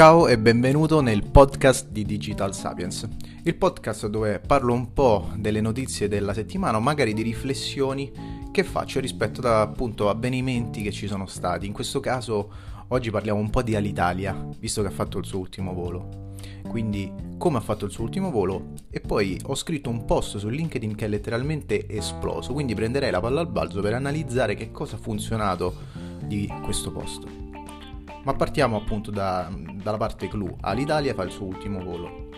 Ciao e benvenuto nel podcast di Digital Sapiens, il podcast dove parlo un po' delle notizie della settimana o magari di riflessioni che faccio rispetto ad appunto avvenimenti che ci sono stati. In questo caso oggi parliamo un po' di Alitalia, visto che ha fatto il suo ultimo volo. Quindi come ha fatto il suo ultimo volo e poi ho scritto un post su LinkedIn che è letteralmente esploso, quindi prenderei la palla al balzo per analizzare che cosa ha funzionato di questo post. Ma partiamo appunto da, dalla parte clou. Alitalia fa il suo ultimo volo.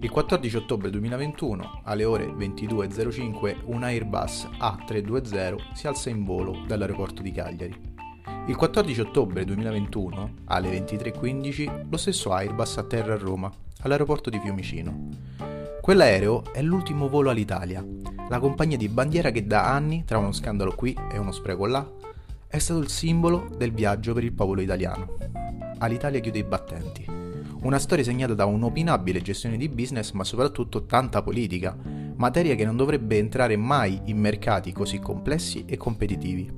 Il 14 ottobre 2021, alle ore 22.05, un Airbus A320 si alza in volo dall'aeroporto di Cagliari. Il 14 ottobre 2021, alle 23.15, lo stesso Airbus atterra a Roma, all'aeroporto di Fiumicino. Quell'aereo è l'ultimo volo all'Italia, la compagnia di bandiera che da anni, tra uno scandalo qui e uno spreco là, è stato il simbolo del viaggio per il popolo italiano. All'Italia chiude i battenti. Una storia segnata da un'opinabile gestione di business, ma soprattutto tanta politica, materia che non dovrebbe entrare mai in mercati così complessi e competitivi.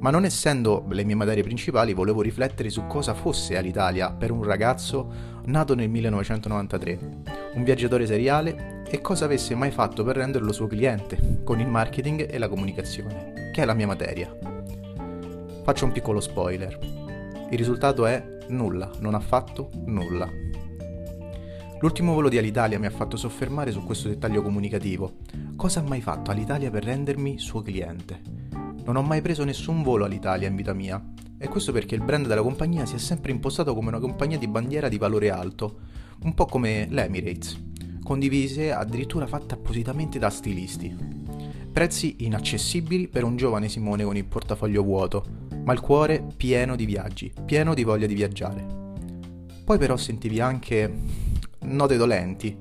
Ma non essendo le mie materie principali, volevo riflettere su cosa fosse Alitalia per un ragazzo nato nel 1993, un viaggiatore seriale e cosa avesse mai fatto per renderlo suo cliente, con il marketing e la comunicazione, che è la mia materia. Faccio un piccolo spoiler. Il risultato è nulla, non ha fatto nulla. L'ultimo volo di Alitalia mi ha fatto soffermare su questo dettaglio comunicativo. Cosa ha mai fatto Alitalia per rendermi suo cliente? Non ho mai preso nessun volo all'Italia in vita mia. E questo perché il brand della compagnia si è sempre impostato come una compagnia di bandiera di valore alto, un po' come l'Emirates, condivise addirittura fatte appositamente da stilisti. Prezzi inaccessibili per un giovane Simone con il portafoglio vuoto, ma il cuore pieno di viaggi, pieno di voglia di viaggiare. Poi però sentivi anche note dolenti,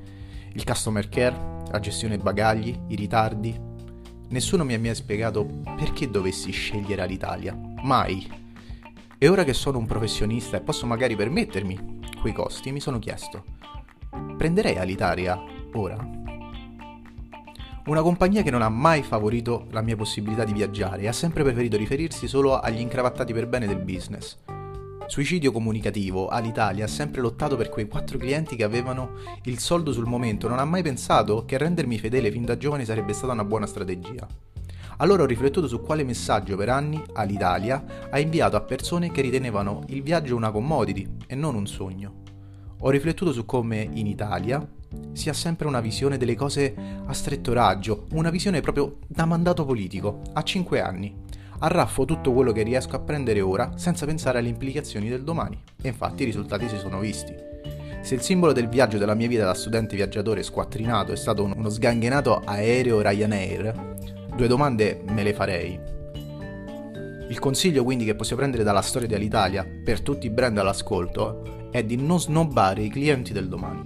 il customer care, la gestione bagagli, i ritardi. Nessuno mi ha mai spiegato perché dovessi scegliere all'Italia, mai. E ora che sono un professionista e posso magari permettermi quei costi, mi sono chiesto, prenderei all'Italia ora? Una compagnia che non ha mai favorito la mia possibilità di viaggiare e ha sempre preferito riferirsi solo agli incravattati per bene del business. Suicidio comunicativo, Alitalia ha sempre lottato per quei quattro clienti che avevano il soldo sul momento, non ha mai pensato che rendermi fedele fin da giovane sarebbe stata una buona strategia. Allora ho riflettuto su quale messaggio per anni Alitalia ha inviato a persone che ritenevano il viaggio una commodity e non un sogno. Ho riflettuto su come in Italia, si ha sempre una visione delle cose a stretto raggio, una visione proprio da mandato politico, a 5 anni. Arraffo tutto quello che riesco a prendere ora senza pensare alle implicazioni del domani. E infatti i risultati si sono visti. Se il simbolo del viaggio della mia vita da studente viaggiatore squattrinato è stato uno sganghenato aereo Ryanair, due domande me le farei. Il consiglio quindi che possiamo prendere dalla storia dell'Italia per tutti i brand all'ascolto è di non snobbare i clienti del domani.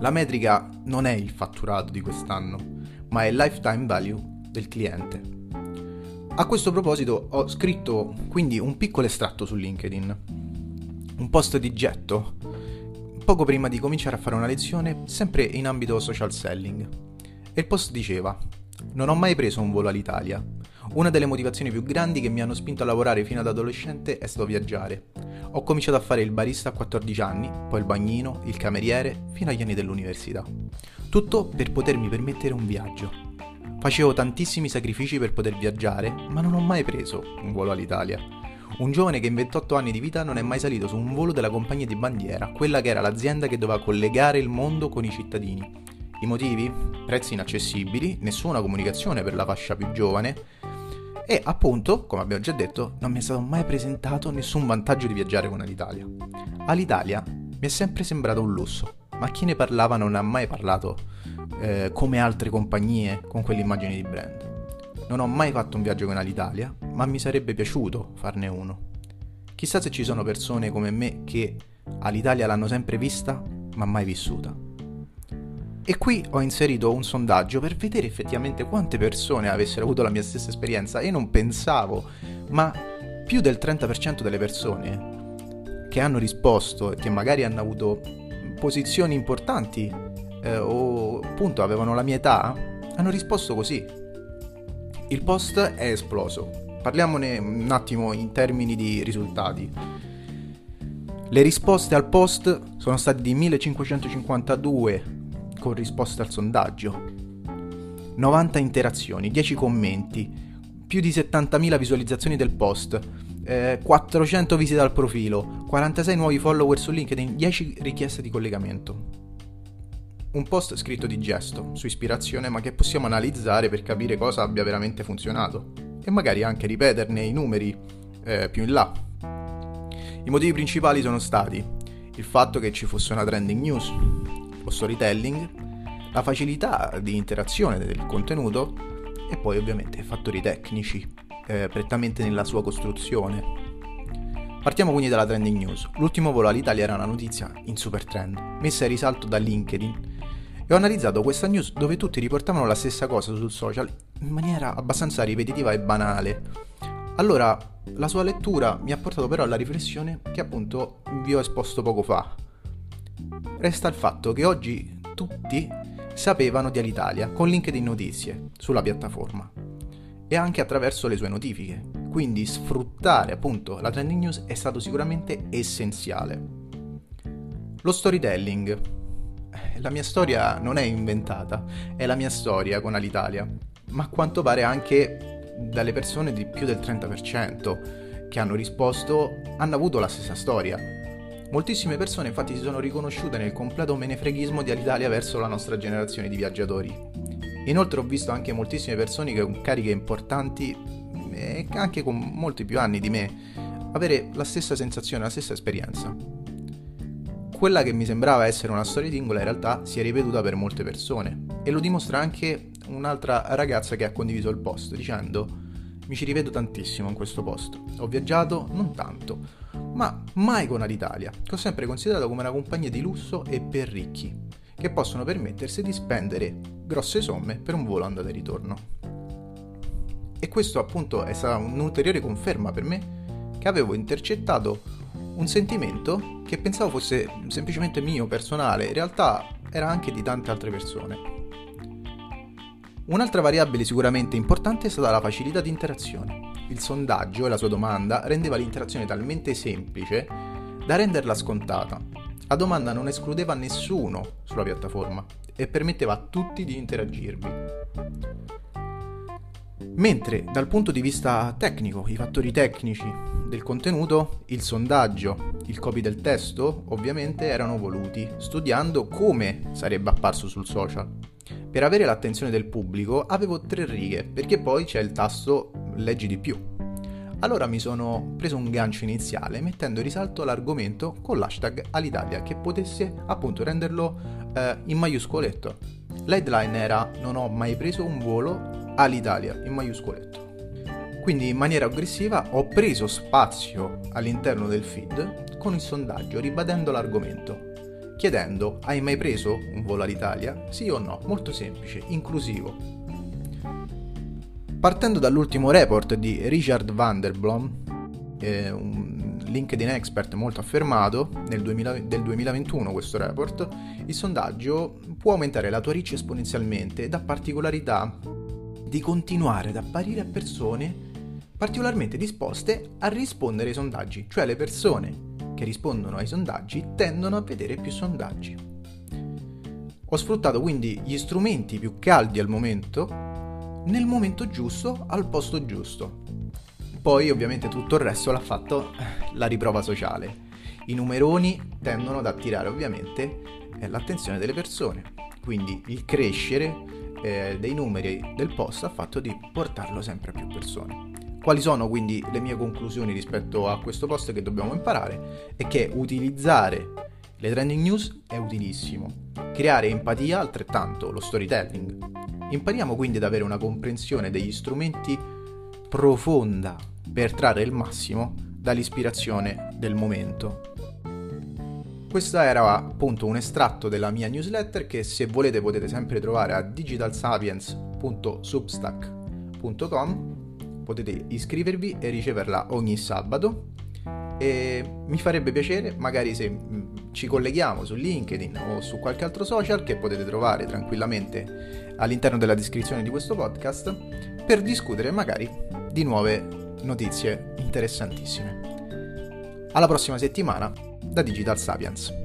La metrica non è il fatturato di quest'anno, ma è il lifetime value del cliente. A questo proposito ho scritto quindi un piccolo estratto su LinkedIn, un post di getto, poco prima di cominciare a fare una lezione sempre in ambito social selling. E il post diceva, non ho mai preso un volo all'Italia. Una delle motivazioni più grandi che mi hanno spinto a lavorare fino ad adolescente è stato viaggiare. Ho cominciato a fare il barista a 14 anni, poi il bagnino, il cameriere, fino agli anni dell'università. Tutto per potermi permettere un viaggio. Facevo tantissimi sacrifici per poter viaggiare, ma non ho mai preso un volo all'Italia. Un giovane che in 28 anni di vita non è mai salito su un volo della compagnia di bandiera, quella che era l'azienda che doveva collegare il mondo con i cittadini. I motivi? Prezzi inaccessibili, nessuna comunicazione per la fascia più giovane, e appunto, come abbiamo già detto, non mi è stato mai presentato nessun vantaggio di viaggiare con Alitalia. Alitalia mi è sempre sembrato un lusso, ma chi ne parlava non ha mai parlato eh, come altre compagnie con quell'immagine di brand. Non ho mai fatto un viaggio con Alitalia, ma mi sarebbe piaciuto farne uno. Chissà se ci sono persone come me che Alitalia l'hanno sempre vista, ma mai vissuta. E qui ho inserito un sondaggio per vedere effettivamente quante persone avessero avuto la mia stessa esperienza e non pensavo, ma più del 30% delle persone che hanno risposto e che magari hanno avuto posizioni importanti eh, o appunto avevano la mia età, hanno risposto così. Il post è esploso. Parliamone un attimo in termini di risultati. Le risposte al post sono state di 1552 con risposte al sondaggio, 90 interazioni, 10 commenti, più di 70.000 visualizzazioni del post, eh, 400 visite al profilo, 46 nuovi follower su LinkedIn, 10 richieste di collegamento. Un post scritto di gesto, su ispirazione, ma che possiamo analizzare per capire cosa abbia veramente funzionato e magari anche ripeterne i numeri eh, più in là. I motivi principali sono stati il fatto che ci fosse una trending news, lo storytelling, la facilità di interazione del contenuto e poi ovviamente fattori tecnici, eh, prettamente nella sua costruzione. Partiamo quindi dalla trending news. L'ultimo volo all'Italia era una notizia in super trend, messa in risalto da LinkedIn. E ho analizzato questa news dove tutti riportavano la stessa cosa sul social in maniera abbastanza ripetitiva e banale. Allora, la sua lettura mi ha portato però alla riflessione che appunto vi ho esposto poco fa. Resta il fatto che oggi tutti sapevano di Alitalia con LinkedIn Notizie sulla piattaforma e anche attraverso le sue notifiche. Quindi sfruttare appunto la trending news è stato sicuramente essenziale. Lo storytelling. La mia storia non è inventata, è la mia storia con Alitalia, ma a quanto pare anche dalle persone di più del 30% che hanno risposto hanno avuto la stessa storia Moltissime persone infatti si sono riconosciute nel completo menefreghismo di Alitalia verso la nostra generazione di viaggiatori. Inoltre ho visto anche moltissime persone con cariche importanti e anche con molti più anni di me avere la stessa sensazione, la stessa esperienza. Quella che mi sembrava essere una storia singola in realtà si è ripetuta per molte persone e lo dimostra anche un'altra ragazza che ha condiviso il post dicendo mi ci rivedo tantissimo in questo posto. Ho viaggiato, non tanto, ma mai con Alitalia, che ho sempre considerato come una compagnia di lusso e per ricchi, che possono permettersi di spendere grosse somme per un volo andata e ritorno. E questo appunto è stata un'ulteriore conferma per me che avevo intercettato un sentimento che pensavo fosse semplicemente mio, personale, in realtà era anche di tante altre persone. Un'altra variabile sicuramente importante è stata la facilità di interazione. Il sondaggio e la sua domanda rendeva l'interazione talmente semplice da renderla scontata. La domanda non escludeva nessuno sulla piattaforma e permetteva a tutti di interagirvi. Mentre dal punto di vista tecnico, i fattori tecnici del contenuto, il sondaggio, il copy del testo, ovviamente erano voluti, studiando come sarebbe apparso sul social. Per avere l'attenzione del pubblico avevo tre righe, perché poi c'è il tasto leggi di più. Allora mi sono preso un gancio iniziale mettendo in risalto l'argomento con l'hashtag all'Italia che potesse appunto renderlo eh, in maiuscoletto. L'headline era non ho mai preso un volo all'Italia in maiuscoletto. Quindi in maniera aggressiva ho preso spazio all'interno del feed con il sondaggio ribadendo l'argomento chiedendo hai mai preso un volo all'Italia? Sì o no? Molto semplice, inclusivo. Partendo dall'ultimo report di Richard Vanderblom, eh, un LinkedIn expert molto affermato, nel 2000, del 2021 questo report, il sondaggio può aumentare la tua reach esponenzialmente ed ha particolarità di continuare ad apparire a persone particolarmente disposte a rispondere ai sondaggi, cioè le persone che rispondono ai sondaggi tendono a vedere più sondaggi. Ho sfruttato quindi gli strumenti più caldi al momento, nel momento giusto, al posto giusto. Poi ovviamente tutto il resto l'ha fatto la riprova sociale. I numeroni tendono ad attirare ovviamente eh, l'attenzione delle persone, quindi il crescere eh, dei numeri del post ha fatto di portarlo sempre a più persone. Quali sono quindi le mie conclusioni rispetto a questo post che dobbiamo imparare? È che utilizzare le trending news è utilissimo. Creare empatia altrettanto, lo storytelling. Impariamo quindi ad avere una comprensione degli strumenti profonda per trarre il massimo dall'ispirazione del momento. Questo era appunto un estratto della mia newsletter che se volete potete sempre trovare a digitalsapiens.substack.com potete iscrivervi e riceverla ogni sabato e mi farebbe piacere magari se mm, ci colleghiamo su LinkedIn o su qualche altro social che potete trovare tranquillamente all'interno della descrizione di questo podcast per discutere magari di nuove notizie interessantissime. Alla prossima settimana da Digital Sapiens.